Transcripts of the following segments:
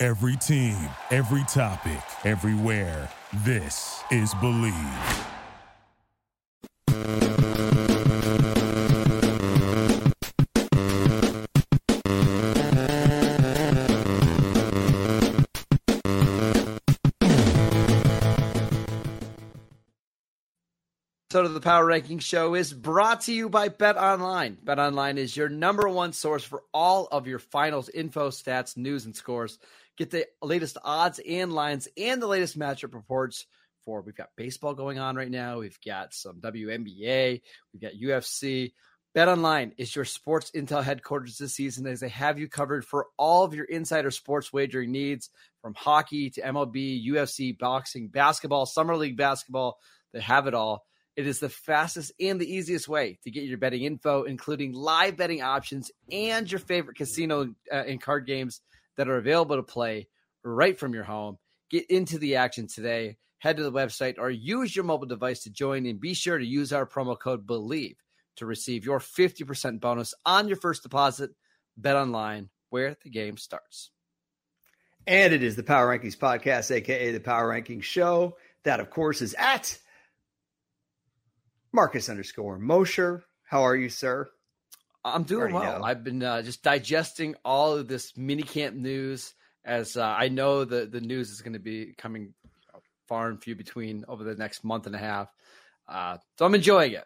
Every team, every topic, everywhere. This is Believe. of the Power Ranking Show is brought to you by Bet Online. Bet Online is your number one source for all of your finals info, stats, news, and scores. Get the latest odds and lines and the latest matchup reports for we've got baseball going on right now. We've got some WNBA, we've got UFC. Bet Online is your sports intel headquarters this season as they have you covered for all of your insider sports wagering needs from hockey to MLB, UFC, boxing, basketball, summer league basketball. They have it all. It is the fastest and the easiest way to get your betting info, including live betting options and your favorite casino uh, and card games that are available to play right from your home. Get into the action today. Head to the website or use your mobile device to join and be sure to use our promo code BELIEVE to receive your 50% bonus on your first deposit. Bet online where the game starts. And it is the Power Rankings Podcast, aka the Power Rankings Show. That, of course, is at Marcus underscore Mosher. How are you, sir? I'm doing well. Know. I've been uh, just digesting all of this mini camp news as uh, I know the the news is going to be coming far and few between over the next month and a half. Uh, so I'm enjoying it.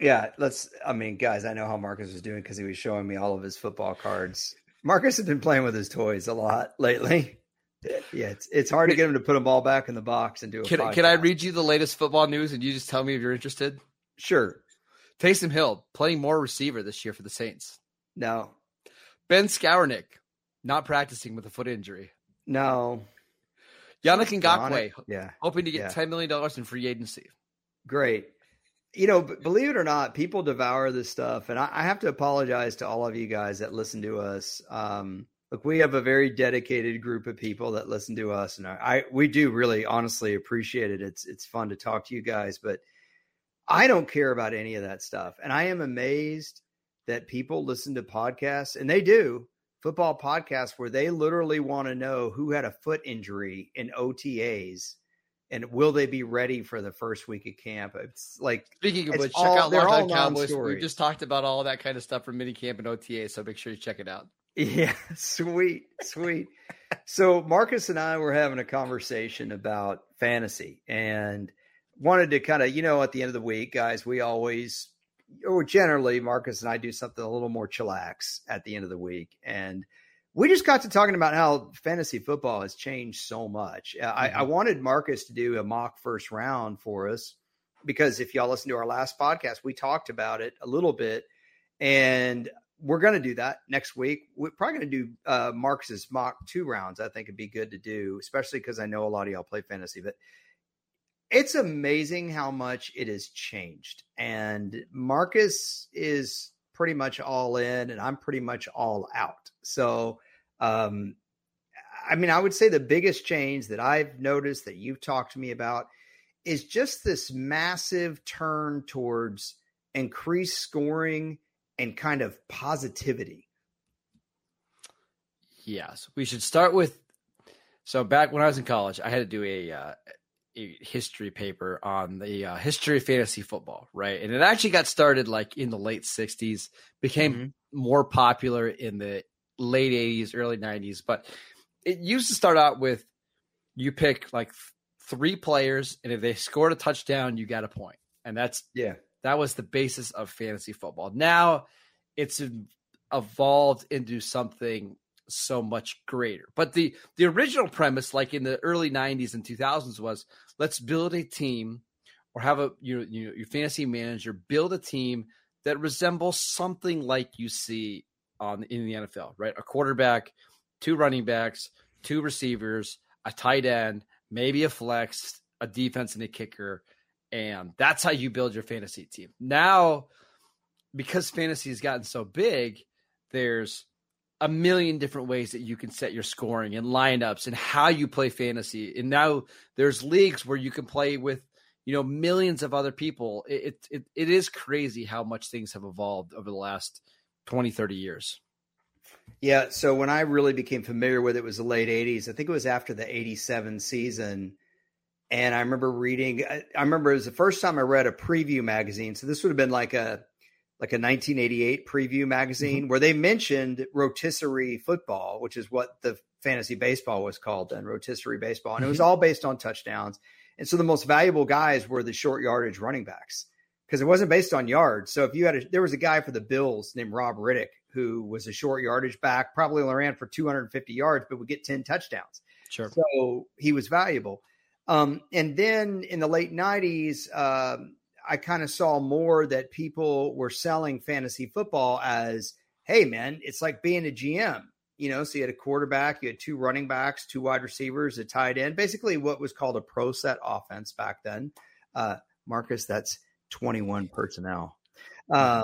Yeah, let's. I mean, guys, I know how Marcus was doing because he was showing me all of his football cards. Marcus has been playing with his toys a lot lately. Yeah, it's it's hard to get him to put them all back in the box and do it. Can, can I read you the latest football news and you just tell me if you're interested? Sure. Taysom Hill playing more receiver this year for the Saints. No. Ben Skowronek not practicing with a foot injury. No. Yannick Ngakoue, yeah, hoping to get yeah. ten million dollars in free agency. Great. You know, believe it or not, people devour this stuff, and I, I have to apologize to all of you guys that listen to us. Um, look, we have a very dedicated group of people that listen to us, and I, I we do really honestly appreciate it. It's it's fun to talk to you guys, but I don't care about any of that stuff, and I am amazed that people listen to podcasts, and they do football podcasts where they literally want to know who had a foot injury in OTAs and will they be ready for the first week of camp? It's like speaking of which, check all, out Locked On Cowboys. We just talked about all that kind of stuff from minicamp and OTA, so make sure you check it out. Yeah, sweet, sweet. so Marcus and I were having a conversation about fantasy and wanted to kind of, you know, at the end of the week, guys, we always or generally Marcus and I do something a little more chillax at the end of the week. And we just got to talking about how fantasy football has changed so much. Mm-hmm. I, I mm-hmm. wanted Marcus to do a mock first round for us because if y'all listen to our last podcast, we talked about it a little bit. And we're going to do that next week. We're probably going to do uh, Marcus's mock two rounds. I think it'd be good to do, especially because I know a lot of y'all play fantasy. But it's amazing how much it has changed. And Marcus is pretty much all in, and I'm pretty much all out. So, um, I mean, I would say the biggest change that I've noticed that you've talked to me about is just this massive turn towards increased scoring and kind of positivity. Yes, we should start with. So back when I was in college, I had to do a, uh, history paper on the uh, history of fantasy football, right? And it actually got started like in the late '60s, became mm-hmm. more popular in the late '80s, early '90s. But it used to start out with you pick like three players, and if they scored a touchdown, you got a point. point, and that's yeah that was the basis of fantasy football. Now it's evolved into something so much greater. But the the original premise, like in the early '90s and 2000s, was let's build a team or have a you know, your fantasy manager build a team that resembles something like you see on in the NFL, right? A quarterback, two running backs, two receivers, a tight end, maybe a flex, a defense, and a kicker. And that's how you build your fantasy team. Now, because fantasy has gotten so big, there's a million different ways that you can set your scoring and lineups and how you play fantasy. And now there's leagues where you can play with, you know, millions of other people. It, it, it is crazy how much things have evolved over the last 20, 30 years. Yeah. So when I really became familiar with it was the late 80s. I think it was after the 87 season. And I remember reading, I, I remember it was the first time I read a preview magazine. So this would have been like a, like a 1988 preview magazine mm-hmm. where they mentioned rotisserie football, which is what the fantasy baseball was called then, rotisserie baseball. And mm-hmm. it was mm-hmm. all based on touchdowns. And so the most valuable guys were the short yardage running backs because it wasn't based on yards. So if you had a, there was a guy for the Bills named Robb Riddick who was a short yardage back, probably only ran for 250 yards, but would get 10 touchdowns. Sure. So he was valuable. Um, and then in the late 90s, um, I kind of saw more that people were selling fantasy football as, hey, man, it's like being a GM. You know, so you had a quarterback, you had two running backs, two wide receivers, a tight end, basically what was called a pro set offense back then. Uh, Marcus, that's 21 personnel. Uh,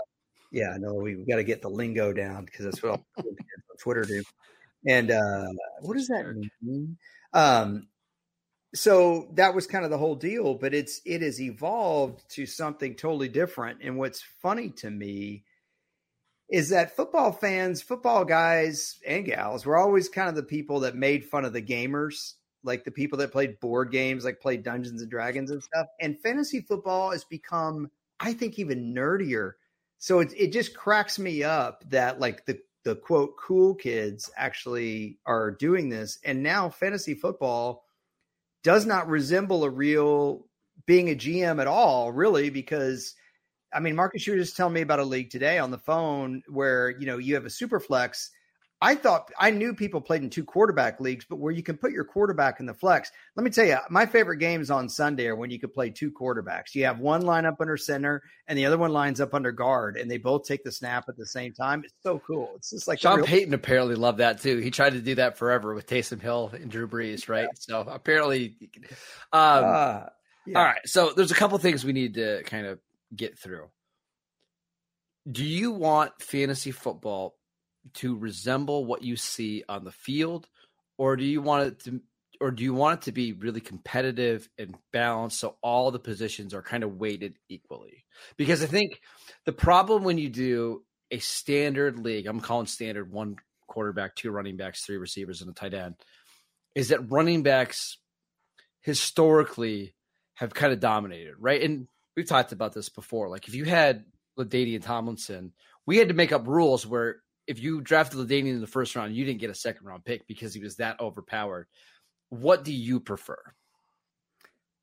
yeah, no, we, have got to get the lingo down because that's what all Twitter do. And uh, what does that mean? Um, so that was kind of the whole deal, but it's it has evolved to something totally different. And what's funny to me is that football fans, football guys and gals, were always kind of the people that made fun of the gamers, like the people that played board games, like played Dungeons and Dragons and stuff. And fantasy football has become, I think, even nerdier so it it just cracks me up that like the the quote cool kids actually are doing this and now fantasy football does not resemble a real being a GM at all really because I mean Marcus you were just telling me about a league today on the phone where you know you have a super flex I thought I knew people played in two quarterback leagues, but where you can put your quarterback in the flex. Let me tell you, my favorite games on Sunday are when you could play two quarterbacks. You have one line up under center and the other one lines up under guard, and they both take the snap at the same time. It's so cool. It's just like Sean real- Payton apparently loved that too. He tried to do that forever with Taysom Hill and Drew Brees, right? Yeah. So apparently, um, uh, yeah. all right. So there's a couple things we need to kind of get through. Do you want fantasy football to resemble what you see on the field, or do you want it to, or do you want it to be really competitive and balanced so all the positions are kind of weighted equally? Because I think the problem when you do a standard league, I'm calling standard one quarterback, two running backs, three receivers, and a tight end, is that running backs historically have kind of dominated, right? And we've talked about this before. Like if you had LaDainian Tomlinson, we had to make up rules where if you drafted LaDainian in the first round, you didn't get a second round pick because he was that overpowered. What do you prefer?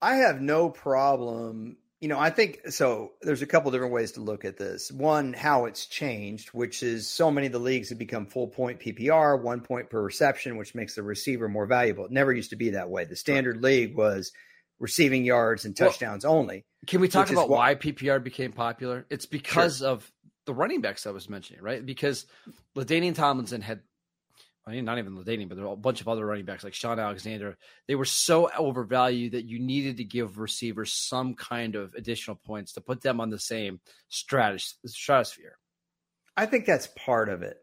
I have no problem. You know, I think so. There's a couple different ways to look at this. One, how it's changed, which is so many of the leagues have become full point PPR, one point per reception, which makes the receiver more valuable. It never used to be that way. The standard league was receiving yards and touchdowns well, only. Can we talk about why PPR became popular? It's because sure. of the running backs I was mentioning, right? Because LaDainian Tomlinson had, I mean, not even LaDainian, but there were a bunch of other running backs like Shaun Alexander. They were so overvalued that you needed to give receivers some kind of additional points to put them on the same stratosphere. I think that's part of it.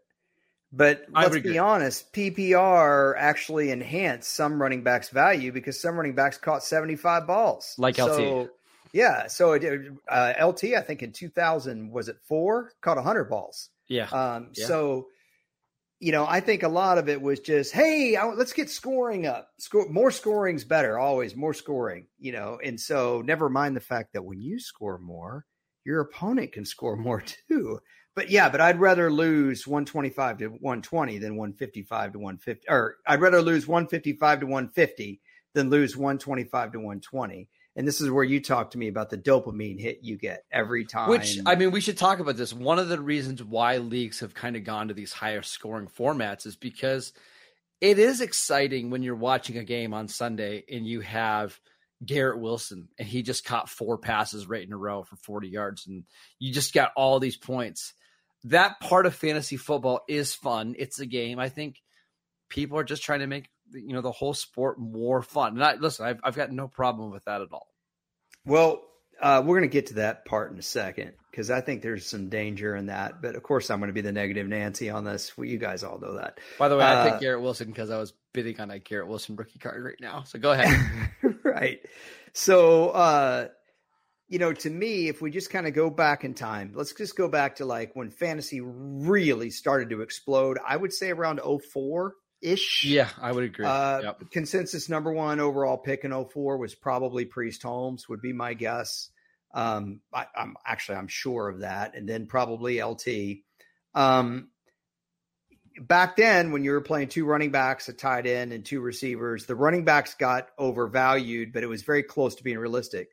But let's be honest, PPR actually enhanced some running backs' value because some running backs caught 75 balls. Like LT. So, yeah. So it, uh, LT, I think in 2000, was it four? Caught 100 balls. Yeah. Um, yeah. So, you know, I think a lot of it was just, hey, I, let's get scoring up. Score more scoring's better, always more scoring. You know, and so never mind the fact that when you score more, your opponent can score more too. But yeah, but I'd rather lose 125 to 120 than 155 to 150. Or I'd rather lose 155 to 150 than lose 125 to 120 and this is where you talk to me about the dopamine hit you get every time. Which I mean, we should talk about this. One of the reasons why leagues have kind of gone to these higher scoring formats is because it is exciting when you're watching a game on Sunday and you have Garrett Wilson and he just caught four passes right in a row for 40 yards and you just got all these points. That part of fantasy football is fun. It's a game. I think people are just trying to make you know the whole sport more fun. And I listen, I've I've got no problem with that at all. Well, uh, we're going to get to that part in a second because I think there's some danger in that. But of course, I'm going to be the negative Nancy on this. Well, you guys all know that. By the way, uh, I picked Garrett Wilson because I was bidding on a Garrett Wilson rookie card right now. So go ahead. right. So, uh, you know, to me, if we just kind of go back in time, let's just go back to like when fantasy really started to explode. I would say around 04 ish. Yeah, I would agree. Uh, yep. Consensus number one overall pick in 04 was probably Priest Holmes, would be my guess. Um, I, am actually I'm sure of that, and then probably LT. Um, back then, when you were playing two running backs, a tight end, and two receivers, the running backs got overvalued, but it was very close to being realistic.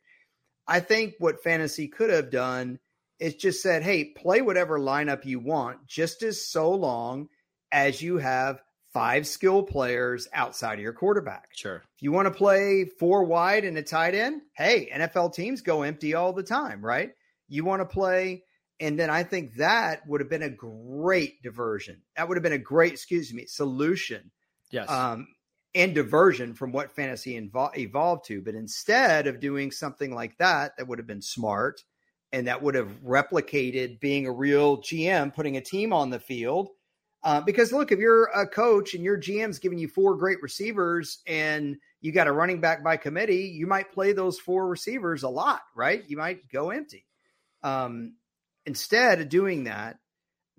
I think what fantasy could have done is just said, "Hey, play whatever lineup you want, just as so long as you have five skill players outside of your quarterback. Sure. If you want to play four wide and a tight end, hey, NFL teams go empty all the time, right? You want to play, and then I think that would have been a great diversion. That would have been a great, excuse me, solution. Yes. Um, and diversion from what fantasy invo- evolved to. But instead of doing something like that, that would have been smart and that would have replicated being a real GM, putting a team on the field uh, because look, if you're a coach and your GM's giving you four great receivers and you got a running back by committee, you might play those four receivers a lot, right? You might go empty. Um, instead of doing that,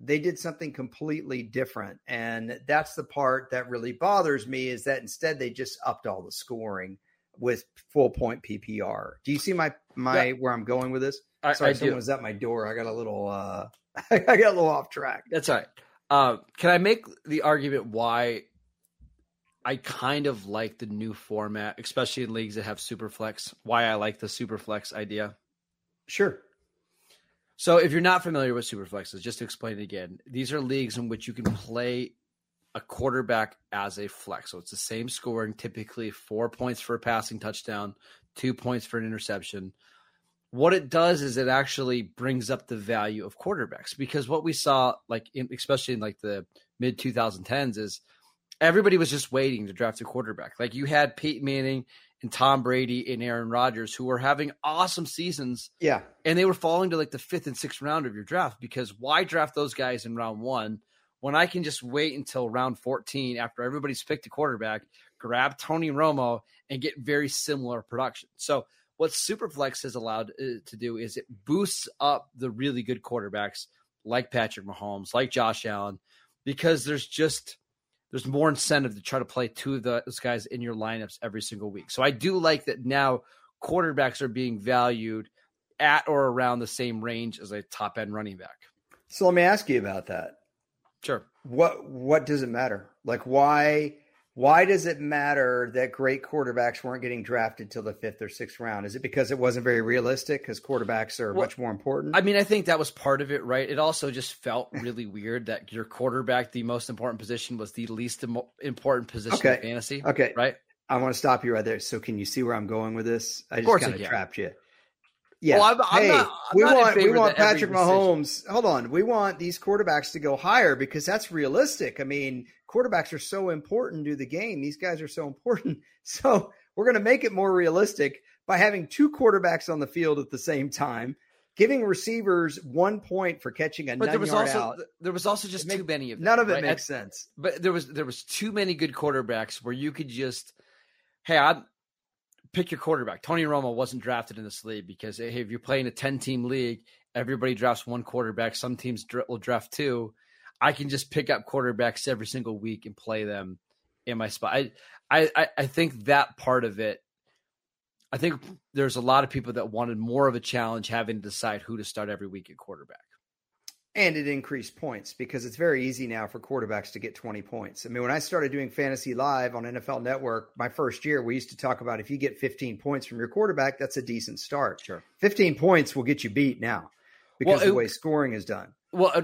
they did something completely different. And that's the part that really bothers me is that instead they just upped all the scoring with full point PPR. Do you see my my yeah. where I'm going with this? I, Sorry, I someone do. was at my door. I got a little uh I got a little off track. That's all right. Uh, can I make the argument why I kind of like the new format, especially in leagues that have superflex? Why I like the superflex idea? Sure. So, if you're not familiar with superflexes, just to explain it again, these are leagues in which you can play a quarterback as a flex. So it's the same scoring, typically four points for a passing touchdown, two points for an interception, what it does is it actually brings up the value of quarterbacks. Because what we saw like in, especially in like the mid 2010s is everybody was just waiting to draft a quarterback. Like you had Peyton Manning and Tom Brady and Aaron Rodgers who were having awesome seasons yeah. and they were falling to like the 5th and 6th round of your draft. Because why draft those guys in round 1 when I can just wait until round 14 after everybody's picked a quarterback grab Tony Romo and get very similar production? So what Superflex has allowed uh, to do is it boosts up the really good quarterbacks like Patrick Mahomes, like Josh Allen, because there's just there's more incentive to try to play two of those guys in your lineups every single week. So I do like that now quarterbacks are being valued at or around the same range as a top end running back. So let me ask you about that. Sure. What what does it matter? Like why why does it matter that great quarterbacks weren't getting drafted till the fifth or sixth round? Is it because it wasn't very realistic? Because quarterbacks are well, much more important. I mean, I think that was part of it, right? It also just felt really weird that your quarterback, the most important position, was the least important position okay. in fantasy. Okay, right. I want to stop you right there. So, can you see where I'm going with this? I just kind of trapped you. Yeah. Well, I'm, I'm hey, not, I'm we want we want Patrick Mahomes. Hold on, we want these quarterbacks to go higher because that's realistic. I mean, quarterbacks are so important to the game. These guys are so important. So we're going to make it more realistic by having two quarterbacks on the field at the same time, giving receivers one point for catching a but there was also out. there was also just too many of them. None of it right? makes sense. But there was there was too many good quarterbacks where you could just, hey, I pick your quarterback. Tony Romo wasn't drafted in this league because if you're playing a ten team league, everybody drafts one quarterback. Some teams will draft two I can just pick up quarterbacks every single week and play them in my spot. I, I, I think that part of it. I think there's a lot of people that wanted more of a challenge having to decide who to start every week at quarterback. And it increased points because it's very easy now for quarterbacks to get 20 points. I mean, when I started doing fantasy live on NFL Network, my first year, we used to talk about if you get 15 points from your quarterback, that's a decent start. Sure. 15 points will get you beat now because well, it, the way scoring is done. Well, uh,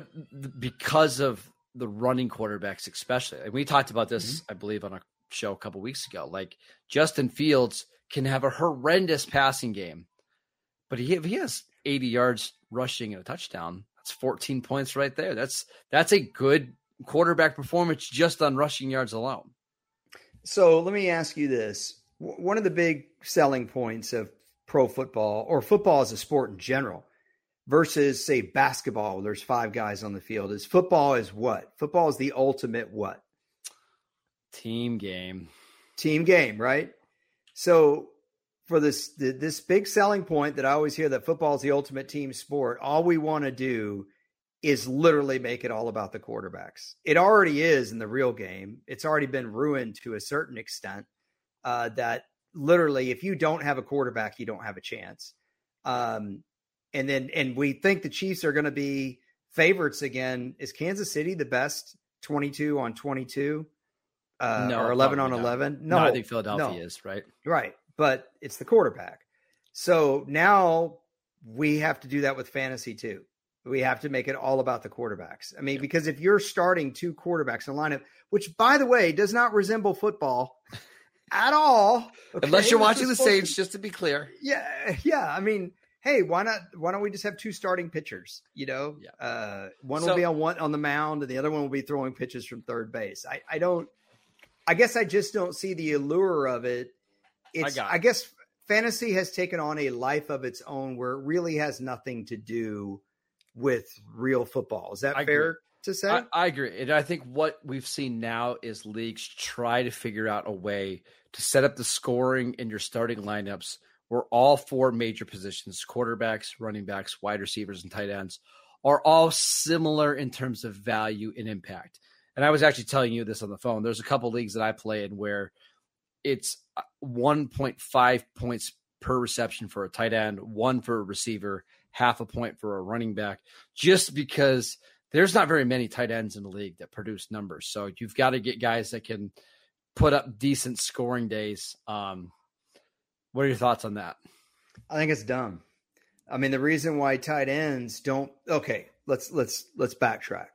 because of the running quarterbacks, especially. And we talked about this, mm-hmm. I believe, on a show a couple weeks ago. Like Justin Fields can have a horrendous passing game, but he, if he has 80 yards rushing and a touchdown, that's 14 points right there. That's that's a good quarterback performance just on rushing yards alone. So let me ask you this: one of the big selling points of pro football or football as a sport in general versus say basketball where there's five guys on the field is football is what? Football is the ultimate what? Team game. Team game right? So for this this big selling point that i always hear that football is the ultimate team sport all we want to do is literally make it all about the quarterbacks it already is in the real game it's already been ruined to a certain extent uh, that literally if you don't have a quarterback you don't have a chance um, and then and we think the Chiefs are going to be favorites again. Is Kansas City the best 22 on 22 uh, no, or 11 on 11? No, no, I think Philadelphia no. is right. Right, but it's the quarterback. So now we have to do that with fantasy too. We have to make it all about the quarterbacks. I mean, yeah. because if you're starting two quarterbacks in a lineup, which by the way does not resemble football at all, okay? unless you're watching the Saints, just to be clear. Yeah, yeah. I mean, hey, why not? Why don't we just have two starting pitchers? You know, yeah. uh, one so, will be on one on the mound, and the other one will be throwing pitches from third base. I, I don't. I guess I just don't see the allure of it. It's. I, I guess fantasy has taken on a life of its own, where it really has nothing to do with real football. Is that I fair? Agree. To say, I, I agree, and I think what we've seen now is leagues try to figure out a way to set up the scoring in your starting lineups where all four major positions quarterbacks, running backs, wide receivers, and tight ends are all similar in terms of value and impact. And I was actually telling you this on the phone. There's a couple leagues that I play in where it's uh, 1.5 points per reception for a tight end, one for a receiver, half a point for a running back, just because there's not very many tight ends in the league that produce numbers. So you've got to get guys that can put up decent scoring days. Um, what are your thoughts on that? I think it's dumb. I mean, the reason why tight ends don't okay, let's let's let's backtrack.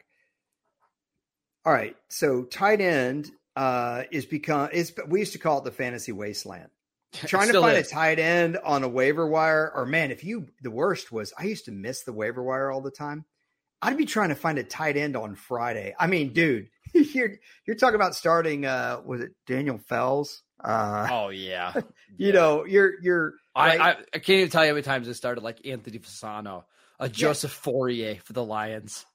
All right, so tight end uh, is become is we used to call it the fantasy wasteland. Trying to find is. a tight end on a waiver wire, or man, if you the worst was I used to miss the waiver wire all the time. I'd be trying to find a tight end on Friday. I mean, dude, you're you're talking about starting uh was it Daniel Fells? Uh, oh yeah, you yeah. know you're you're. I, I, I can't even tell you how many times I started like Anthony Fasano, a Joseph yeah. Fauria for the Lions.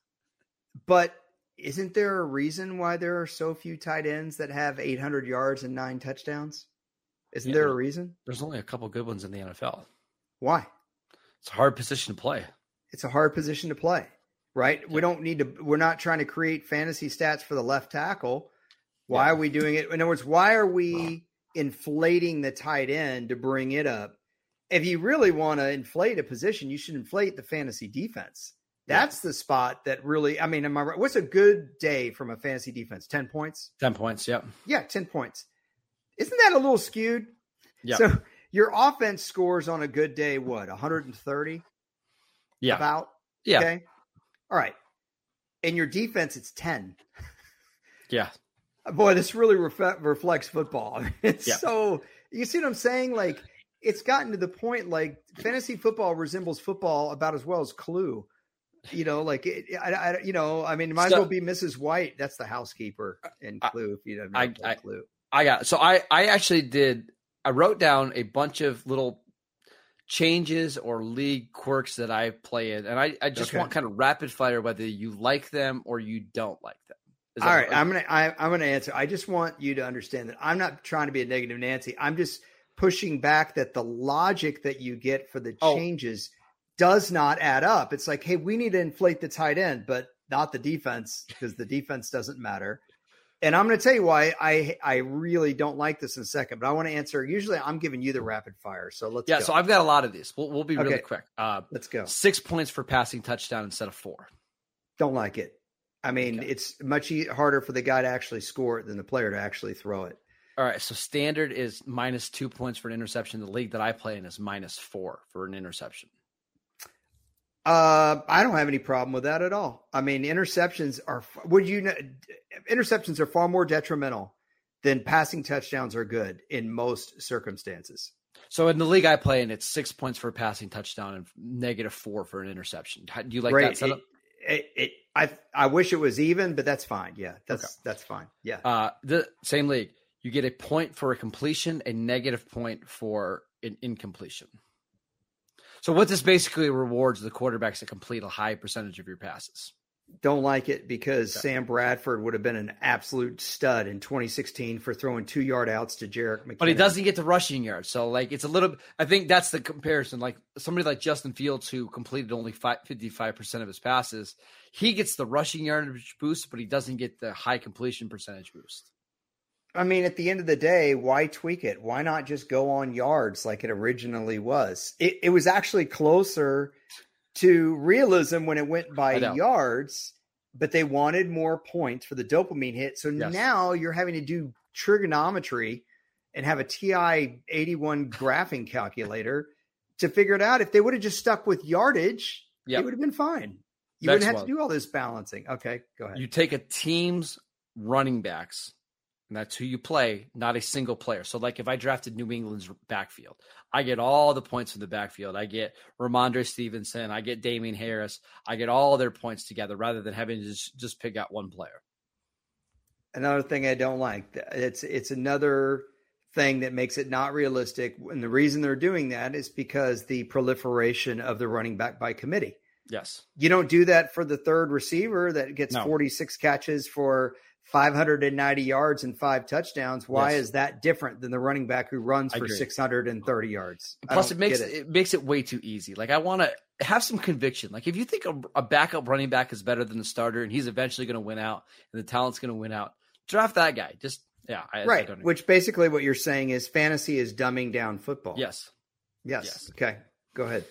But isn't there a reason why there are so few tight ends that have 800 yards and nine touchdowns? Isn't yeah, there a reason? There's only a couple good ones in the NFL. Why? It's a hard position to play. It's a hard position to play, right? Yeah. We don't need to. We're not trying to create fantasy stats for the left tackle. Why are we doing it? In other words, why are we inflating the tight end to bring it up. If you really want to inflate a position, you should inflate the fantasy defense. That's the spot that really, I mean, am I right? What's a good day from a fantasy defense? 10 points? 10 points. Yep. Yeah. 10 points. Isn't that a little skewed? Yeah. So your offense scores on a good day, what, 130? Yeah. About? Yeah. Okay. All right. And your defense, it's 10. Yeah. Boy, this really ref- reflects football. It's yeah. so you see what I'm saying? Like it's gotten to the point like fantasy football resembles football about as well as Clue. You know, like it, I, I, you know, I mean, might so, as well be Mrs. White. That's the housekeeper in Clue. if you don't know I, Clue, I got so I I actually did. I wrote down a bunch of little changes or league quirks that I play in, and I I just okay. want kind of rapid fire whether you like them or you don't like them. All right, I'm gonna I, am gonna answer. I just want you to understand that I'm not trying to be a negative Nancy. I'm just pushing back that the logic that you get for the oh. changes. Does not add up. It's like, hey, we need to inflate the tight end, but not the defense because the defense doesn't matter. And I'm going to tell you why I I really don't like this in a second, but I want to answer. Usually, I'm giving you the rapid fire, so let's. Yeah, go. so I've got a lot of these. We'll, we'll be really okay. quick. Uh, let's go. Six points for passing touchdown instead of four. Don't like it. I mean, okay. it's much harder for the guy to actually score it than the player to actually throw it. All right, so standard is minus two points for an interception. The league that I play in is minus four for an interception. Uh, I don't have any problem with that at all. I mean, interceptions are would you know, interceptions are far more detrimental than passing touchdowns are good in most circumstances. So in the league I play in, it's six points for a passing touchdown and negative four for an interception. How, Do you like Great. that setup? It, it, I I wish it was even, but that's fine. Yeah, that's okay. that's fine. Yeah. Uh, the same league. you get a point for a completion, a negative point for an incompletion. So what this basically rewards the quarterbacks that complete a high percentage of your passes. Don't like it because okay. Sam Bradford would have been an absolute stud in 2016 for throwing two yard outs to Jerick McKinnon. But he doesn't get the rushing yards. So, like, it's a little, I think that's the comparison. Like, somebody like Justin Fields, who completed only 55% of his passes, he gets the rushing yardage boost, but he doesn't get the high completion percentage boost. I mean, at the end of the day, why tweak it? Why not just go on yards like it originally was? It, it was actually closer to realism when it went by yards, but they wanted more points for the dopamine hit. So yes. now you're having to do trigonometry and have a TI 81 graphing calculator to figure it out. If they would have just stuck with yardage, yep. it would have been fine. You Next wouldn't have one. to do all this balancing. Okay, go ahead. You take a team's running backs and that's who you play, not a single player. So, like if I drafted New England's backfield, I get all the points from the backfield. I get Rhamondre Stevenson, I get Damien Harris, I get all their points together rather than having to just, just pick out one player. Another thing I don't like, it's it's another thing that makes it not realistic. And the reason they're doing that is because the proliferation of the running back by committee. Yes. You don't do that for the third receiver that gets no. 46 catches for 590 yards and five touchdowns. Why yes. is that different than the running back who runs for 630 yards? Plus, it makes it. it. makes it way too easy. Like I want to have some conviction. Like if you think a, a, backup running back is better than the starter, and he's eventually going to win out, and the talent's going to win out, draft that guy. Just yeah, I, right. I Which basically what you're saying is fantasy is dumbing down football. Yes. Yes. yes. Okay. Go ahead.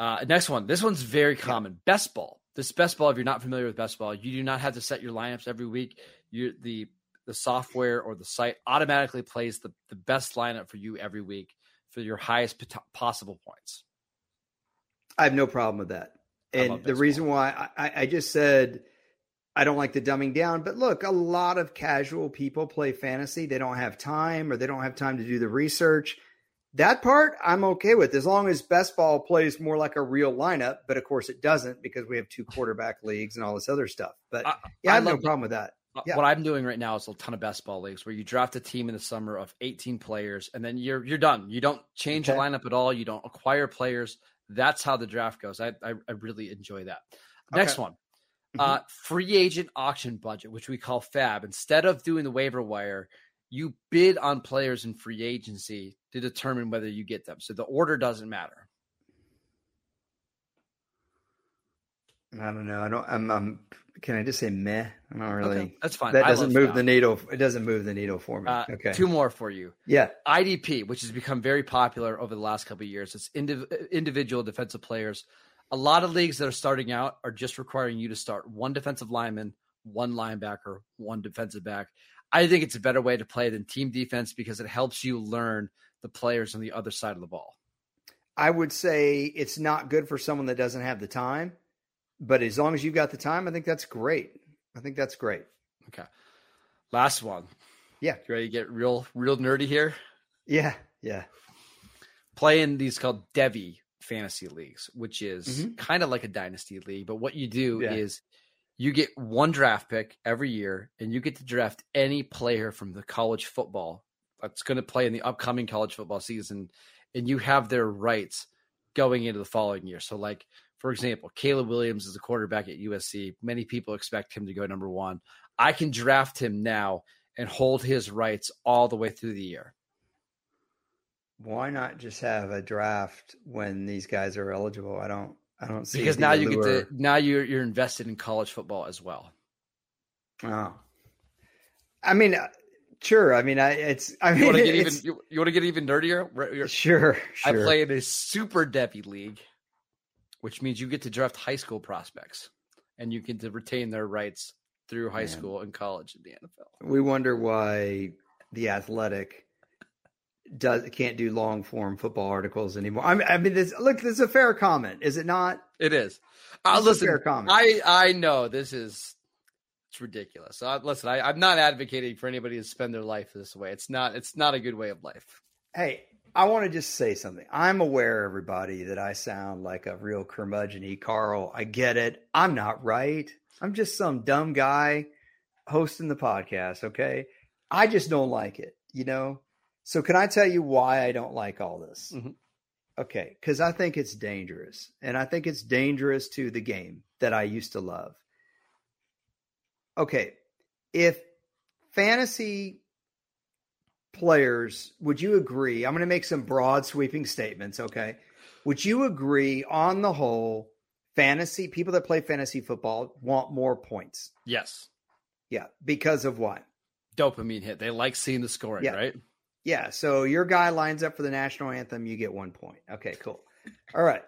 Uh, next one. This one's very common. Yeah. Best ball. This best ball. If you're not familiar with best ball, you do not have to set your lineups every week you the the software or the site automatically plays the, the best lineup for you every week for your highest possible points. I have no problem with that. And the reason why I, I just said I don't like the dumbing down, but look, a lot of casual people play fantasy. They don't have time or they don't have time to do the research. That part I'm okay with as long as best ball plays more like a real lineup. But of course, it doesn't because we have two quarterback leagues and all this other stuff. But I, yeah, I, I have no problem with that. Uh, yeah. What I'm doing right now is a ton of best ball leagues where you draft a team in the summer of 18 players and then you're you're done. You don't change okay. the lineup at all. You don't acquire players. That's how the draft goes. I I, I really enjoy that. Next okay. one, mm-hmm. uh, free agent auction budget, which we call FAB. Instead of doing the waiver wire, you bid on players in free agency to determine whether you get them. So the order doesn't matter. I don't know. I don't. I'm. I'm can I just say meh? I'm not really. Okay, that's fine. That doesn't move the needle. It doesn't move the needle for me. Uh, okay. Two more for you. Yeah. IDP, which has become very popular over the last couple of years. It's indiv- individual defensive players. A lot of leagues that are starting out are just requiring you to start one defensive lineman, one linebacker, one defensive back. I think it's a better way to play than team defense because it helps you learn the players on the other side of the ball. I would say it's not good for someone that doesn't have the time but as long as you've got the time, I think that's great. I think that's great. Okay. Last one. Yeah. You ready to get real, real nerdy here? Yeah. Yeah. Playing these called Devy fantasy leagues, which is mm-hmm. kind of like a dynasty league. But what you do yeah. is you get one draft pick every year and you get to draft any player from the college football that's going to play in the upcoming college football season. And you have their rights going into the following year. So, like, for example, Caleb Williams is a quarterback at USC. Many people expect him to go number one. I can draft him now and hold his rights all the way through the year. Why not just have a draft when these guys are eligible? I don't. I don't see because now you get to now you're you're invested in college football as well. Oh, I mean, uh, sure. I mean, I it's. I mean, you want to get even you, you want to get even dirtier. Sure, sure. I play in a super Devy league which means you get to draft high school prospects and you get to retain their rights through high Man. school and college in the NFL. We wonder why the athletic does can't do long form football articles anymore. I mean, I mean, this look, this is a fair comment, is it not? It is. Uh, listen, fair comment. I I know this is it's ridiculous. Uh, listen, I, I'm not advocating for anybody to spend their life this way. It's not. It's not a good way of life. Hey, I want to just say something. I'm aware, everybody, that I sound like a real curmudgeon Carl. I get it. I'm not right. I'm just some dumb guy hosting the podcast. Okay. I just don't like it. you know? So can I tell you why I don't like all this? Mhm. Okay, because I think it's dangerous. And I think it's dangerous to the game that I used to love. Okay, if fantasy players, would you agree? I'm going to make some broad sweeping statements, okay? Would you agree on the whole fantasy people that play fantasy football want more points? Yes. Yeah, because of what? Dopamine hit. They like seeing the scoring, Yeah. right? Yeah, so your guy lines up for the national anthem, you get 1 point. Okay, cool. All right.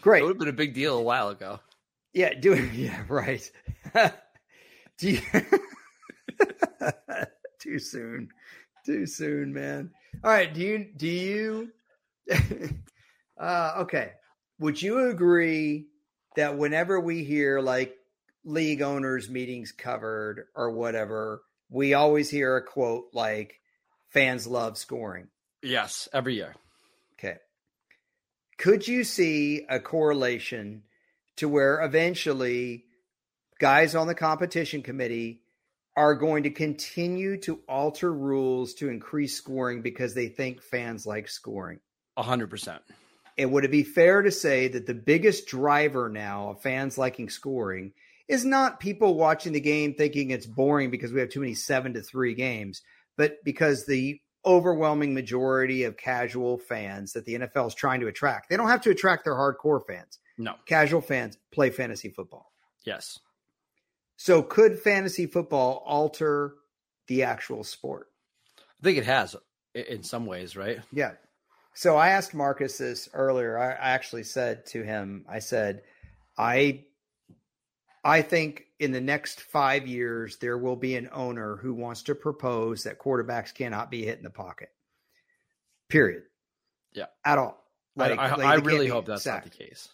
Great. It would have been a big deal a while ago. Yeah, do yeah, right. do you too soon. Too soon, man. All right, do you do you uh okay. Would you agree that whenever we hear like league owners meetings covered or whatever, we always hear a quote like fans love scoring. Yes, every year. Okay. Could you see a correlation to where eventually guys on the competition committee are going to continue to alter rules to increase scoring because they think fans like scoring? A hundred percent. And would it be fair to say that the biggest driver now of fans liking scoring is not people watching the game thinking it's boring because we have too many seven to three games, but because the overwhelming majority of casual fans that the NFL is trying to attract, they don't have to attract their hardcore fans. No. Casual fans play fantasy football. Yes. So could fantasy football alter the actual sport? I think it has in some ways, right? Yeah. So I asked Marcus this earlier. I actually said to him, I said, I I think in the next five years there will be an owner who wants to propose that quarterbacks cannot be hit in the pocket. Period. Yeah. At all. I, I, like I really hope that's sacked not the case.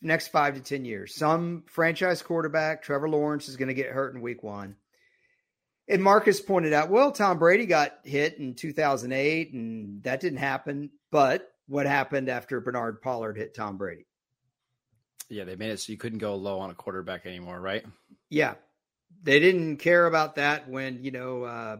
Next five to 10 years. Some franchise quarterback, Trevor Lawrence, is going to get hurt in week one. And Marcus pointed out, well, Tom Brady got hit in 2008, and that didn't happen. But what happened after Bernard Pollard hit Tom Brady? Yeah, they made it so you couldn't go low on a quarterback anymore, right? Yeah. They didn't care about that when, you know, uh,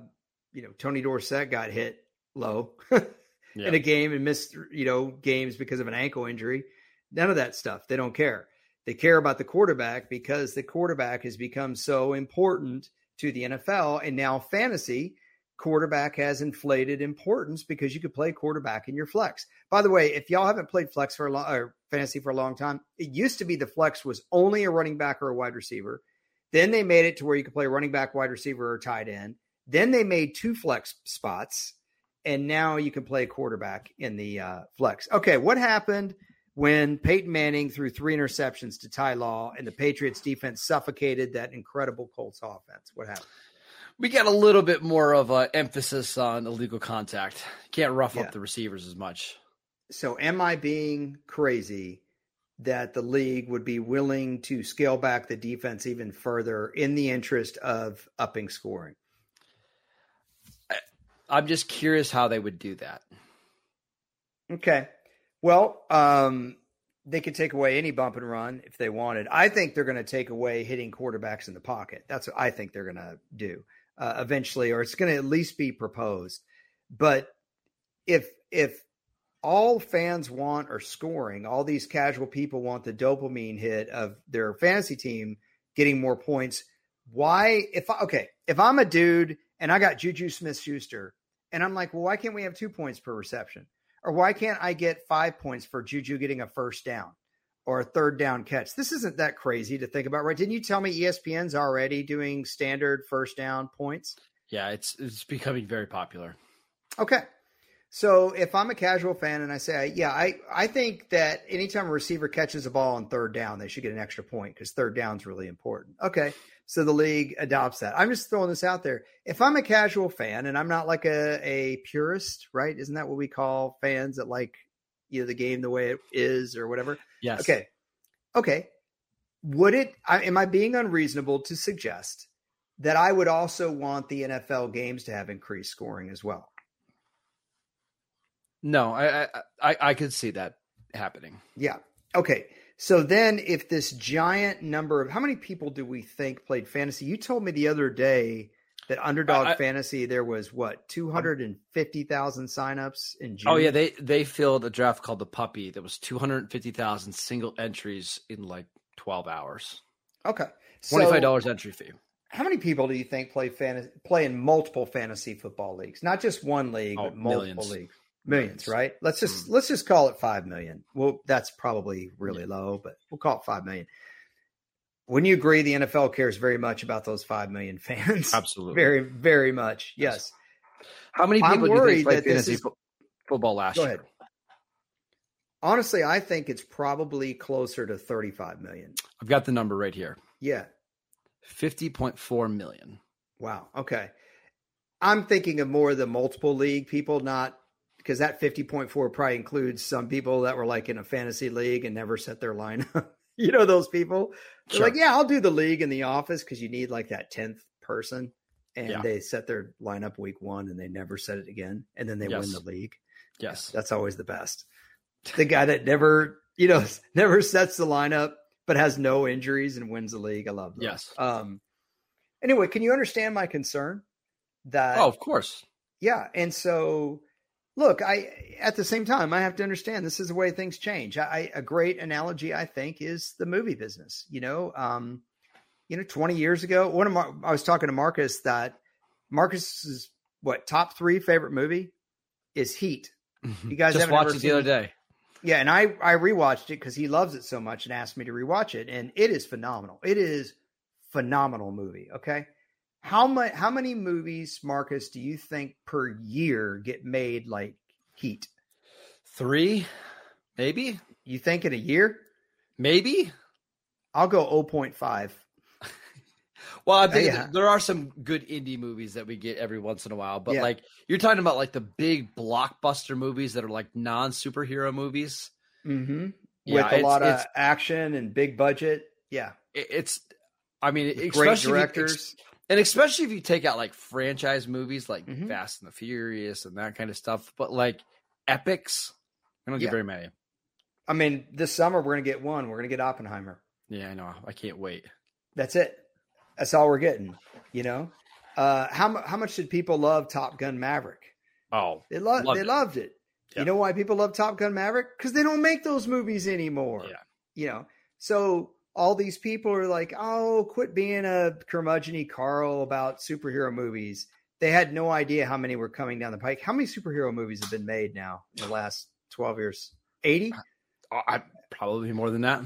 you know, Tony Dorsett got hit low Yeah. in a game and missed, you know, games because of an ankle injury. None of that stuff. They don't care. They care about the quarterback because the quarterback has become so important to the NFL. And now fantasy quarterback has inflated importance because you could play quarterback in your flex. By the way, if y'all haven't played flex for a long or fantasy for a long time, it used to be the flex was only a running back or a wide receiver. Then they made it to where you could play running back, wide receiver, or tight end. Then they made two flex spots, and now you can play quarterback in the uh, flex. Okay, what happened when Peyton Manning threw three interceptions to Ty Law and the Patriots defense suffocated that incredible Colts offense? What happened? we got a little bit more of an emphasis on illegal contact. Can't rough Yeah. up the receivers as much. So, am I being crazy that the league would be willing to scale back the defense even further in the interest of upping scoring? I'm just curious how they would do that. Okay. Well, um, they could take away any bump and run if they wanted. I think they're going to take away hitting quarterbacks in the pocket. That's what I think they're going to do uh, eventually, or it's going to at least be proposed. But if if all fans want are scoring, all these casual people want the dopamine hit of their fantasy team getting more points. Why, if okay, if I'm a dude and I got Juju Smith Schuster, and I'm like, well, why can't we have two points per reception? Or why can't I get five points for Juju getting a first down or a third down catch? This isn't that crazy to think about, right? Didn't you tell me ESPN's already doing standard first down points? Yeah, it's it's becoming very popular. Okay. So if I'm a casual fan and I say, yeah, I, I think that anytime a receiver catches a ball on third down, they should get an extra point because third down is really important. Okay. So the league adopts that. I'm just throwing this out there. If I'm a casual fan and I'm not like a, a purist, right? Isn't that what we call fans that like, you know, the game the way it is or whatever? Yes. Okay. Okay. Would it, I, am I being unreasonable to suggest that I would also want the NFL games to have increased scoring as well? No, I I I, I could see that happening. Yeah. Okay. So then, if this giant number of how many people do we think played fantasy? You told me the other day that underdog I- fantasy there was what 250,000 signups in June. Oh yeah, they they filled a draft called the Puppy that was two hundred fifty thousand single entries in like twelve hours. okay. Twenty five So, dollars entry fee. how many people do you think play fantasy play in multiple fantasy football leagues? Not just one league, Oh, but multiple millions. leagues. Millions, right? Let's just hmm. let's just call it 5 million. Well, that's probably really low, but we'll call it 5 million. Wouldn't you agree the NFL cares very much about those 5 million fans? Absolutely. Very very much. Yes. How many people do you worried think played that this fantasy is- football last Go year? ahead. Honestly, I think it's probably closer to 35 million. I've got the number right here. Yeah. Fifty point four million. Wow. Okay. I'm thinking of more of the multiple league people, not because that 50.4 probably includes some people that were like in a fantasy league and never set their lineup. you know, those people. Sure. like, yeah, I'll do the league in the office because you need like that 10th person. And Yeah. they set their lineup week one and they never set it again. And then they Yes. win the league. Yes. That's always the best. The guy that never, you know, never sets the lineup but has no injuries and wins the league. I love those. Yes. Um anyway, can you understand my concern that Oh, of course. yeah, and so look, I at the same time I have to understand this is the way things change. I, I a great analogy I think is the movie business. You know, um, you know, twenty years ago, one of my I was talking to Marcus that Marcus's what top three favorite movie is Heat. You guys just watched it the other day. Yeah, and I I rewatched it because he loves it so much and asked me to rewatch it, and it is phenomenal. It is phenomenal movie. Okay, how much how many movies, Marcus, do you think per year get made like Heat? Three, maybe, You think in a year? maybe. I'll go 0.5. Well, I think yeah. there are some good indie movies that we get every once in a while, but Yeah. like you're talking about like the big blockbuster movies that are like non superhero movies. Mm-hmm. Yeah, With a lot of action and big budget. Yeah, It- It's, I mean, With great especially if you- directors. And especially if you take out like franchise movies like Mhm. Fast and the Furious and that kind of stuff, but like epics, I don't get Yeah. very many. I mean, this summer we're gonna get one. We're gonna get Oppenheimer. Yeah, I know. I can't wait. That's it. That's all we're getting. You know, uh, how how much did people love Top Gun Maverick? Oh, They loved Loved they it. loved it. Yeah. You know why people love Top Gun Maverick? Because they don't make those movies anymore. Yeah. You know, so all these people are like, "Oh, quit being a curmudgeony Carl about superhero movies." They had no idea how many were coming down the pike. How many superhero movies have been made now in the last twelve years? Eighty. Oh, I probably more than that.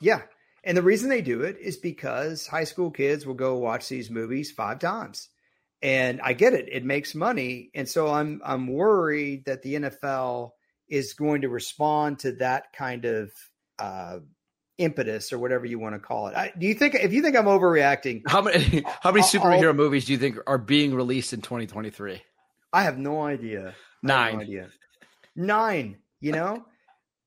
Yeah. And the reason they do it is because high school kids will go watch these movies five times. And I get it. It makes money. And so I'm I'm worried that the NFL is going to respond to that kind of uh impetus or whatever you want to call it. I, do you think if you think I'm overreacting, How many how many I'll- superhero movies do you think are being released in 2023? I have no idea. Nine. no idea. Nine, you know?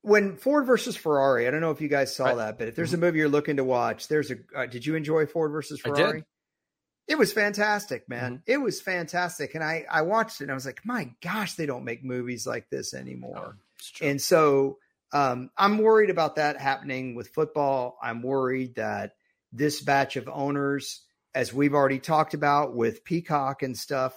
When Ford versus Ferrari, I don't know if you guys saw Right. that, but if there's a movie you're looking to watch, there's a. Uh, did you enjoy Ford versus I did. Ferrari? It was fantastic, man. Mm-hmm. It was fantastic, and I I watched it and I was like, my gosh, they don't make movies like this anymore. It's true. And so um, I'm worried about that happening with football. I'm worried that this batch of owners, as we've already talked about with Peacock and stuff,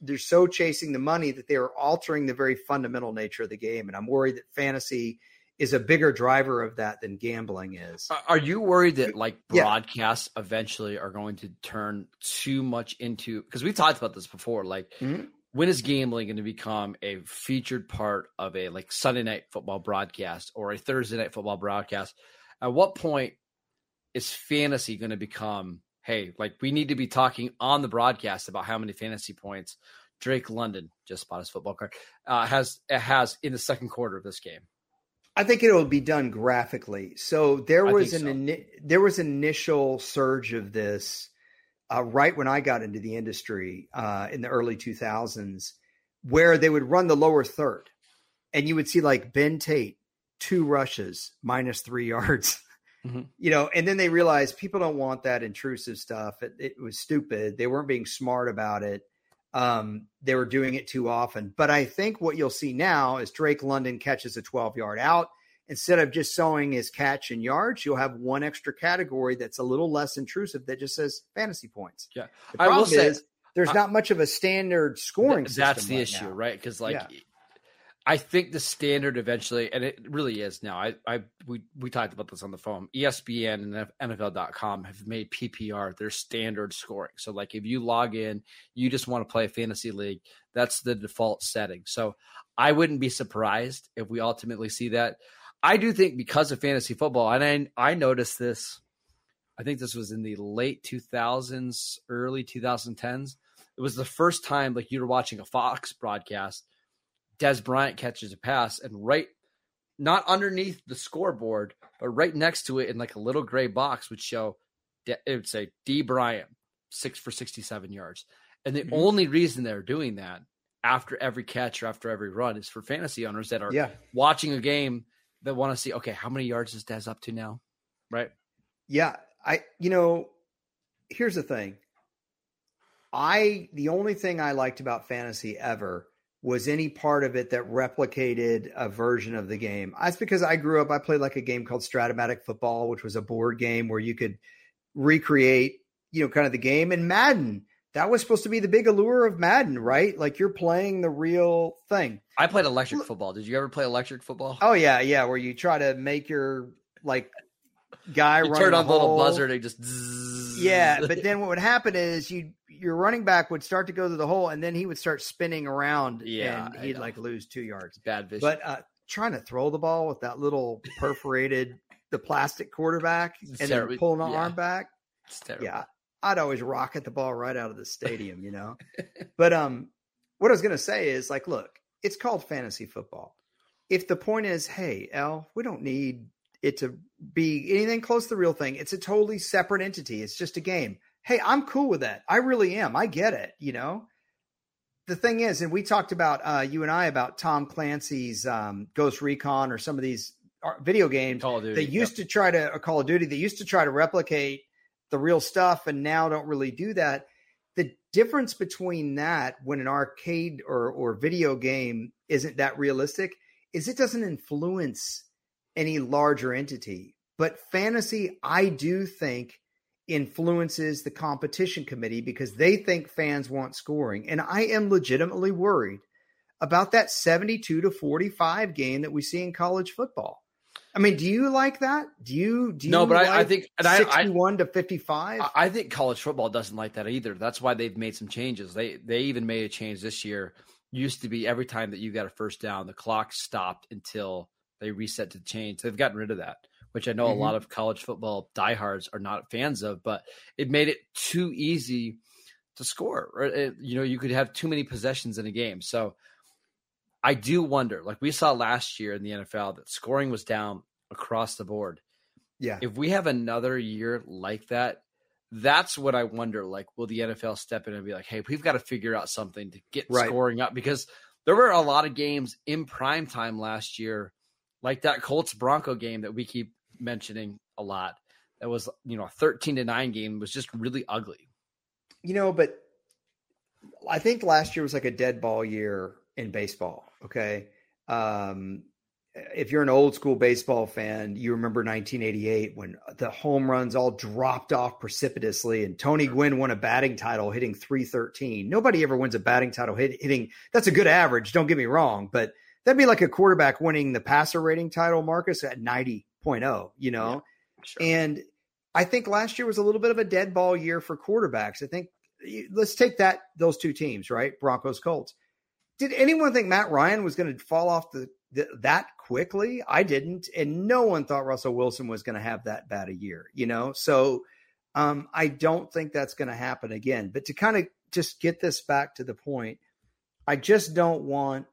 they're so chasing the money that they are altering the very fundamental nature of the game. And I'm worried that fantasy is a bigger driver of that than gambling is. Are- you worried that like Yeah. broadcasts eventually are going to turn too much into because we've talked about this before? Like, Mhm. When is gambling going to become a featured part of a like Sunday night football broadcast or a Thursday night football broadcast? At what point is fantasy going to become? Hey, like we need to be talking on the broadcast about how many fantasy points Drake London just bought his football card uh, has has in the second quarter of this game. I think it'll be done graphically. So there was an so. there was an initial surge of this uh, right when I got into the industry uh, in the early 2000s, where they would run the lower third, and you would see like Ben Tate two rushes minus three yards. Mhm. You know, and then they realized people don't want that intrusive stuff. It, it was stupid. They weren't being smart about it. Um, they were doing it too often. But I think what you'll see now is Drake London catches a 12 yard out. Instead of just showing his catch and yards, you'll have one extra category that's a little less intrusive that just says fantasy points. Yeah. The I will problem say- is there's not much of a standard scoring. Th- that's the right issue, now. right? Because like. Yeah. I think the standard eventually, and it really is now. I, I, we, we talked about this on the phone. ESPN and NFL.com have made PPR their standard scoring. So, like, if you log in, you just want to play a fantasy league, that's the default setting. So, I wouldn't be surprised if we ultimately see that. I do think because of fantasy football, and I, I noticed this. I think this was in the late 2000s, early 2010s. It was the first time, like, you were watching a Fox broadcast Dez Bryant catches a pass, and right, not underneath the scoreboard, but right next to it in like a little gray box would show, it would say D Bryant, six for 67 yards. And the Mhm. only reason they're doing that after every catch or after every run is for fantasy owners that are Yeah. watching a game that want to see, okay, how many yards is Dez up to now? Right. Yeah, I you know, here's the thing. I the only thing I liked about fantasy ever was any part of it that replicated a version of the game. That's because I grew up I played like a game called Strat-O-Matic Football, which was a board game where you could recreate, you know, kind of the game and Madden. That was supposed to be the big allure of Madden, right? Like you're playing the real thing. I played electric football. Did you ever play electric football? Oh yeah, yeah, where you try to make your like guy you run turn on the little buzzer and just zzz. Yeah, but then what would happen is you your running back would start to go to the hole, and then he would start spinning around, Yeah, and he'd like lose two yards. bad vision. But uh, trying to throw the ball with that little perforated the plastic quarterback and then pulling the Yeah. arm back, it's terrible. yeah, I'd always rocket the ball right out of the stadium, you know. but um, what I was gonna say is like, look, it's called fantasy football. If the point is, hey, L, we don't need it to be anything close to the real thing. It's a totally separate entity. It's just a game. Hey, I'm cool with that. I really am. I get it. You know. The thing is, and we talked about uh, you and I about Tom Clancy's um, Ghost Recon or some of these uh, video games. Call of Duty. They used to try to or Call of Duty. They used to try to replicate the real stuff, and now don't really do that. The difference between that when an arcade or or video game isn't that realistic is it doesn't influence any larger entity. But fantasy, I do think influences the competition committee because they think fans want scoring. And I am legitimately worried about that 72 to 45 game that we see in college football. I mean, do you like that? Do you do you No, but I- I think- and I- I- 61 to 55? I- think college football doesn't like that either. That's why they've made some changes. They they even made a change this year. Used to be every time that you got a first down, the clock stopped until they reset to change. They've gotten rid of that, which I know Mhm. a lot of college football diehards are not fans of. But it made it too easy to score. Or it, you know, you could have too many possessions in a game. So I do wonder. Like we saw last year in the NFL, that scoring was down across the board yeah. if we have another year like that, that's what I wonder. Like, will the NFL step in and be like, hey, we've got to figure out something to get Right. scoring up? Because there were a lot of games in prime time last year, like that Colts Bronco game that we keep mentioning a lot. That was, you know, a 13 to 9 game was just really ugly. You know, but I think last year was like a dead ball year in baseball. Okay. Um, if you're an old school baseball fan, you remember 1988 when the home runs all dropped off precipitously and Tony Gwynn won a batting title hitting 313. Nobody ever wins a batting title hit, hitting. That's a good average. Don't get me wrong, but that'd be like a quarterback winning the passer rating title, Marcus, at 90.0, you know? Sure. And I think last year was a little bit of a dead ball year for quarterbacks. I think let's take that those two teams, right? Broncos Colts. Did anyone think Matt Ryan was going to fall off the, the that quickly? I didn't, and no one thought Russell Wilson was going to have that bad a year. You know, so um, I don't think that's going to happen again. But to kind of just get this back to the point, I just don't want.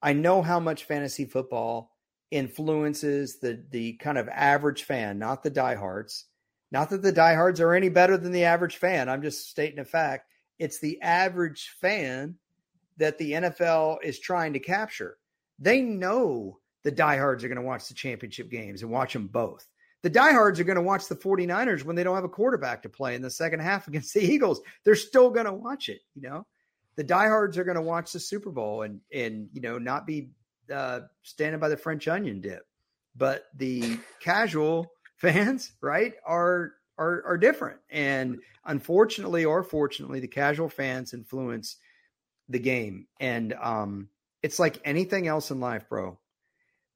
I know how much fantasy football influences the the kind of average fan, not the diehards. Not that the diehards are any better than the average fan. I'm just stating a fact. It's the average fan that the NFL is trying to capture. They know the diehards are going to watch the championship games and watch them both. The diehards are going to watch the 49ers when they don't have a quarterback to play in the second half against the Eagles. They're still going to watch it, you know. The diehards are going to watch the Super Bowl and and you know not be uh, standing by the French onion dip. But the casual fans, right, are are are different. And unfortunately or fortunately, the casual fans influence the game. And um, it's like anything else in life, bro.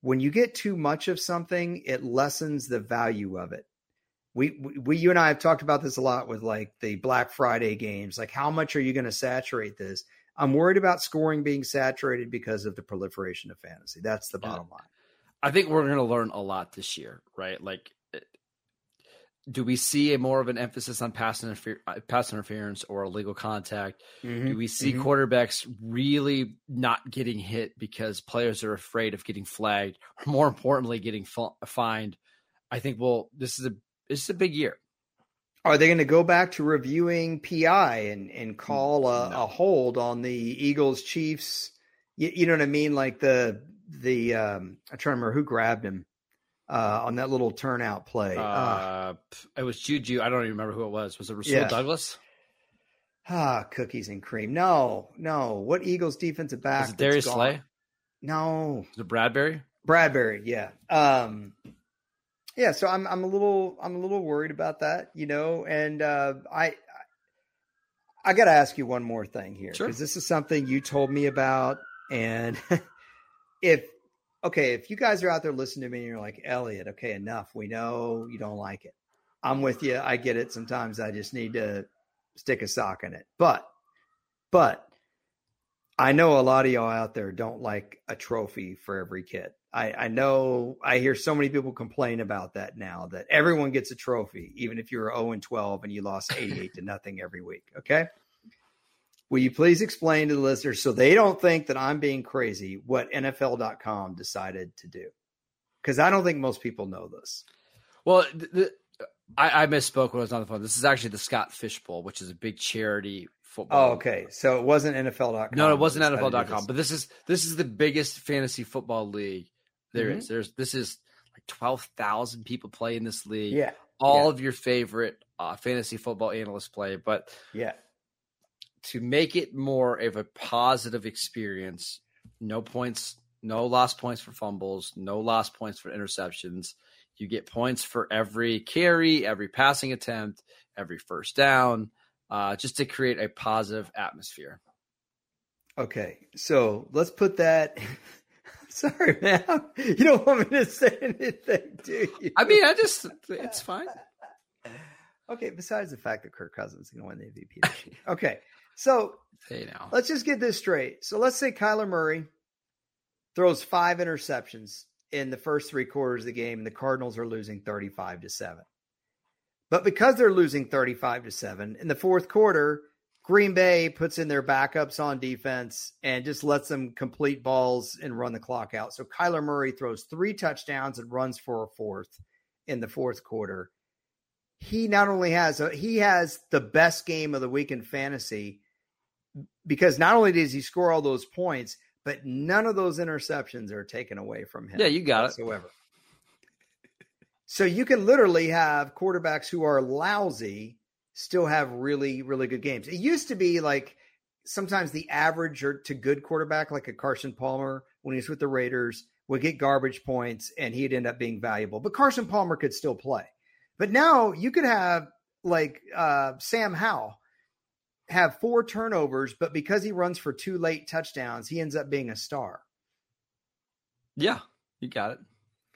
When you get too much of something, it lessens the value of it. We, we, you and I have talked about this a lot with like the Black Friday games. Like, how much are you going to saturate this? I'm worried about scoring being saturated because of the proliferation of fantasy. That's the bottom line. I think we're going to learn a lot this year, right? Like, do we see a more of an emphasis on pass, interfer- uh, pass interference or illegal contact? Mm-hmm. Do we see mm-hmm. quarterbacks really not getting hit because players are afraid of getting flagged, or more importantly, getting fined? I think well, this is a this is a big year. Are they going to go back to reviewing PI and and call a, no. a hold on the Eagles Chiefs? You, you, know what I mean? Like the the um, I'm trying to remember who grabbed him uh, on that little turnout play. Uh, uh, it was Juju. I don't even remember who it was. Was it Rasul yeah. Douglas? Ah, cookies and cream. No, no. What Eagles defensive back? Was it Darius Slay? No. Was it Bradberry? Bradberry, yeah. Um, yeah, so I'm I'm a little I'm a little worried about that, you know, and uh, I I got to ask you one more thing here because sure. this is something you told me about, and if okay, if you guys are out there listening to me and you're like Elliot, okay, enough, we know you don't like it. I'm with you. I get it. Sometimes I just need to stick a sock in it, but but I know a lot of y'all out there don't like a trophy for every kid. I, I know I hear so many people complain about that now that everyone gets a trophy, even if you're 0 and 12 and you lost 88 to nothing every week. Okay. Will you please explain to the listeners so they don't think that I'm being crazy what NFL.com decided to do? Because I don't think most people know this. Well, the, I, I, misspoke when I was on the phone. This is actually the Scott Fish Bowl, which is a big charity football. Oh, okay. So it wasn't NFL.com. No, it wasn't NFL.com. But this is this is the biggest fantasy football league there mm-hmm. is. There's this is like twelve thousand people play in this league. Yeah, all yeah. of your favorite uh, fantasy football analysts play. But yeah, to make it more of a positive experience, no points, no lost points for fumbles, no lost points for interceptions. You get points for every carry, every passing attempt, every first down, uh, just to create a positive atmosphere. Okay, so let's put that Sorry, man. You don't want me to say anything, do you? I mean, I just, it's fine. Okay, besides the fact that Kirk Cousins is going to win the MVP. okay, so hey now. let's just get this straight. So let's say Kyler Murray throws five interceptions in the first three quarters of the game, and the Cardinals are losing 35 to 7. But because they're losing 35 to 7, in the fourth quarter, Green Bay puts in their backups on defense and just lets them complete balls and run the clock out. So Kyler Murray throws three touchdowns and runs for a fourth in the fourth quarter. He not only has a, he has the best game of the week in fantasy because not only does he score all those points, but none of those interceptions are taken away from him. Yeah, you got whatsoever. it. So you can literally have quarterbacks who are lousy still have really, really good games. It used to be like sometimes the average or to good quarterback, like a Carson Palmer when he was with the Raiders, would get garbage points and he'd end up being valuable. But Carson Palmer could still play. But now you could have like uh, Sam Howell have four turnovers, but because he runs for two late touchdowns, he ends up being a star. Yeah, you got it.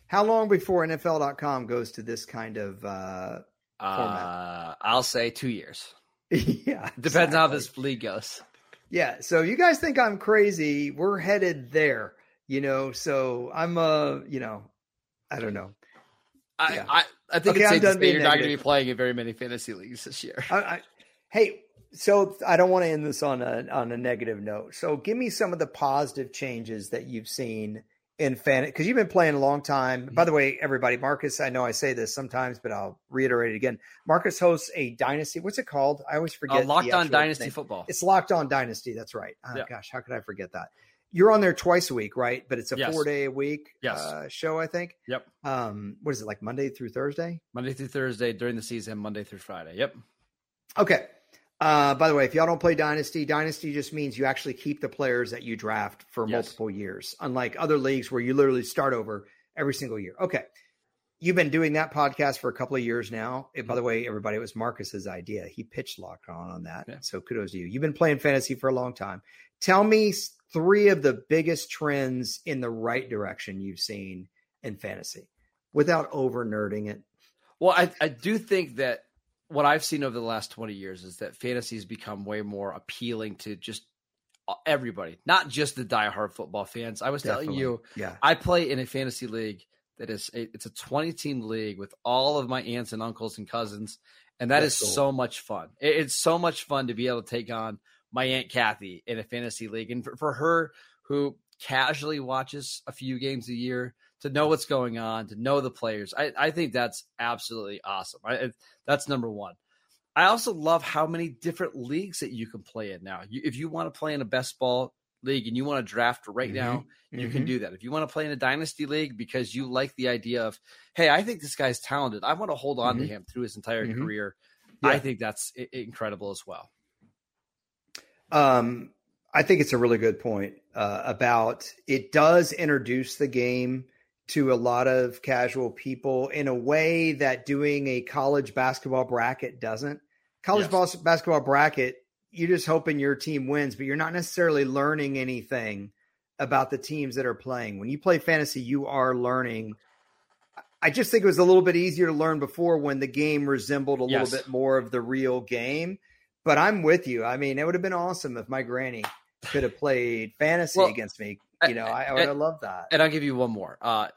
How long before NFL.com goes to this kind of uh, uh, I'll say two years. yeah. Depends exactly. how this league goes. Yeah. So you guys think I'm crazy. We're headed there, you know. So I'm uh, you know, I don't know. I yeah. I, I think okay, it's safe to say you're not going to be playing in very many fantasy leagues this year. I, I, hey, so I don't want to end this on a on a negative note. So give me some of the positive changes that you've seen in fan because you've been playing a long time. Mm-hmm. By the way, everybody, Marcus, I know I say this sometimes, but I'll reiterate it again. Marcus hosts a dynasty. What's it called? I always forget. Uh, locked on Dynasty name. Football. It's Locked On Dynasty. That's right. Oh, yeah. Gosh, how could I forget that? You're on there twice a week, right? But it's a yes. four day a week yes. uh, show, I think. Yep. Um, what is it like Monday through Thursday? Monday through Thursday during the season, Monday through Friday. Yep. Okay. Uh, by the way, if y'all don't play Dynasty, Dynasty just means you actually keep the players that you draft for yes. multiple years, unlike other leagues where you literally start over every single year. Okay. you've been doing that podcast for a couple of years now. And by the way, everybody, it was Marcus's idea. He pitched Locked On on that. Yeah. So kudos to you. You've been playing fantasy for a long time. Tell me three of the biggest trends in the right direction you've seen in fantasy without over nerding it. Well, I, I do think that what I've seen over the last 20 years is that fantasy has become way more appealing to just uh, everybody, not just the diehard football fans. I was Definitely. telling you, yeah, I play in a fantasy league that is a, it's a 20 team league with all of my aunts and uncles and cousins, and that That's is cool. so much fun. It, it's so much fun to be able to take on my aunt Kathy in a fantasy league, and for, for her who casually watches a few games a year to know what's going on, to know the players. I, I think that's absolutely awesome. I, that's number one. I also love how many different leagues that you can play in now. You, if you want to play in a best ball league and you want to draft right mm-hmm. now, you mm-hmm. can do that. If you want to play in a dynasty league because you like the idea of, hey, I think this guy's talented. I want to hold on mm-hmm. to him through his entire mm-hmm. career. Yeah. I think that's I- incredible as well. Um, I think it's a really good point uh, about it does introduce the game to a lot of casual people in a way that doing a college basketball bracket doesn't. College yes. basketball bracket, you're just hoping your team wins, but you're not necessarily learning anything about the teams that are playing. When you play fantasy, you are learning. I just think it was a little bit easier to learn before when the game resembled a yes. little bit more of the real game. But I'm with you. I mean, it would have been awesome if my granny could have played fantasy well, against me you know, I, I would have loved that. And I'll give you one more. Uh,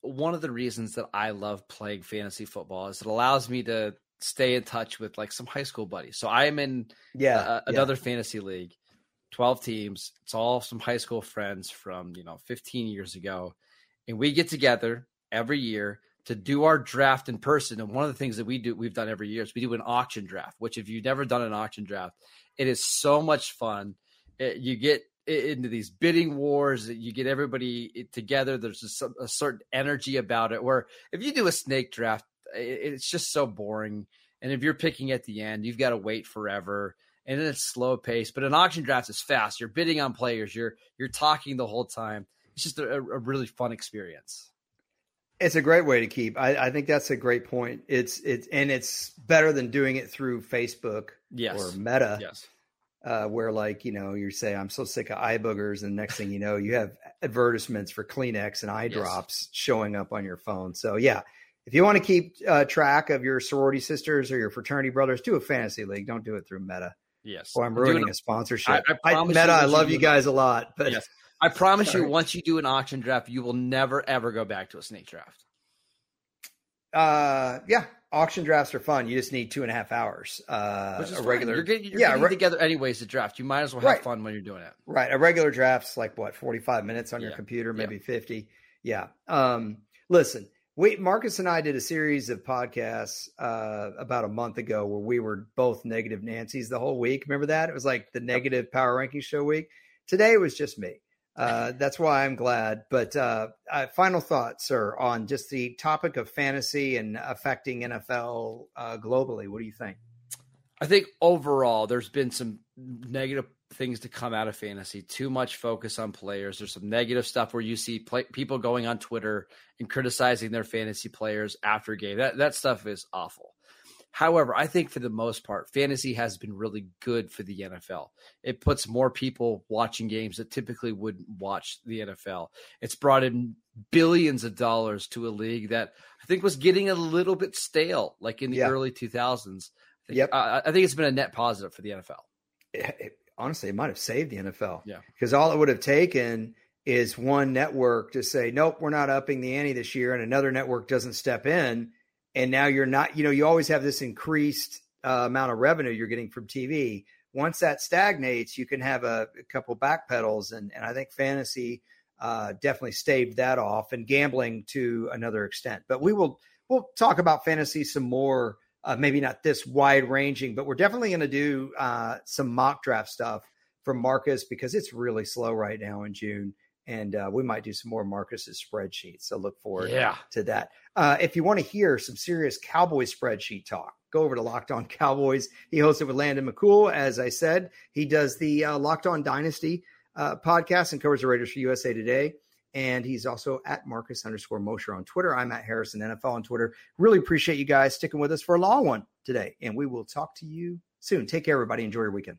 one of the reasons that I love playing fantasy football is it allows me to stay in touch with like some high school buddies. So I am in yeah, uh, another yeah. fantasy league, 12 teams. It's all some high school friends from, you know, 15 years ago. And we get together every year to do our draft in person. And one of the things that we do, we've done every year is we do an auction draft, which if you've never done an auction draft, it is so much fun. It, you get into these bidding wars you get everybody together. There's a, a, certain energy about it where if you do a snake draft it's just so boring. And if you're picking at the end you've got to wait forever. And then it's slow pace but an auction draft is fast. You're bidding on players. You're you're talking the whole time. It's just a, a really fun experience it's a great way to keep I, I think that's a great point it's it's and it's better than doing it through facebook yes. or meta yes uh, where like you know you say I'm so sick of eye boogers, and next thing you know you have advertisements for Kleenex and eye yes. drops showing up on your phone. So yeah, if you want to keep uh, track of your sorority sisters or your fraternity brothers, do a fantasy league. Don't do it through Meta. Yes. Or I'm ruining a sponsorship. I, I I, Meta, I love you guys a lot, but yes. I promise sorry. you, once you do an auction draft, you will never ever go back to a snake draft. Uh, yeah, auction drafts are fun. You just need two and a half hours. Uh, a regular, you're, getting, you're yeah, getting re- together anyways to draft. You might as well have right. fun when you're doing it. Right. A regular draft's like what, 45 minutes on yeah. your computer, maybe yeah. 50. Yeah. Um, listen, we, Marcus and I did a series of podcasts, uh, about a month ago where we were both negative Nancy's the whole week. Remember that? It was like the negative power ranking show week. Today it was just me. Uh, that's why I'm glad. But uh, uh, final thoughts, sir, on just the topic of fantasy and affecting NFL uh, globally. What do you think? I think overall, there's been some negative things to come out of fantasy. Too much focus on players. There's some negative stuff where you see play- people going on Twitter and criticizing their fantasy players after a game. That that stuff is awful. However, I think for the most part, fantasy has been really good for the NFL. It puts more people watching games that typically wouldn't watch the NFL. It's brought in billions of dollars to a league that I think was getting a little bit stale, like in the yeah. early 2000s. I think, yep. I, I think it's been a net positive for the NFL. It, it, honestly, it might have saved the NFL. Yeah. Because all it would have taken is one network to say, nope, we're not upping the ante this year, and another network doesn't step in and now you're not you know you always have this increased uh, amount of revenue you're getting from tv once that stagnates you can have a, a couple back pedals and, and i think fantasy uh, definitely staved that off and gambling to another extent. But we will we'll talk about fantasy some more uh, maybe not this wide ranging but we're definitely going to do uh, some mock draft stuff from marcus because it's really slow right now in june and uh, we might do some more Marcus's spreadsheets. So look forward yeah. to that. Uh, if you want to hear some serious Cowboys spreadsheet talk, go over to Locked On Cowboys. He hosts it with Landon McCool. As I said, he does the uh, Locked On Dynasty uh, podcast and covers the Raiders for USA Today. And he's also at Marcus underscore Mosher on Twitter. I'm at Harrison NFL on Twitter. Really appreciate you guys sticking with us for a long one today. And we will talk to you soon. Take care, everybody. Enjoy your weekend.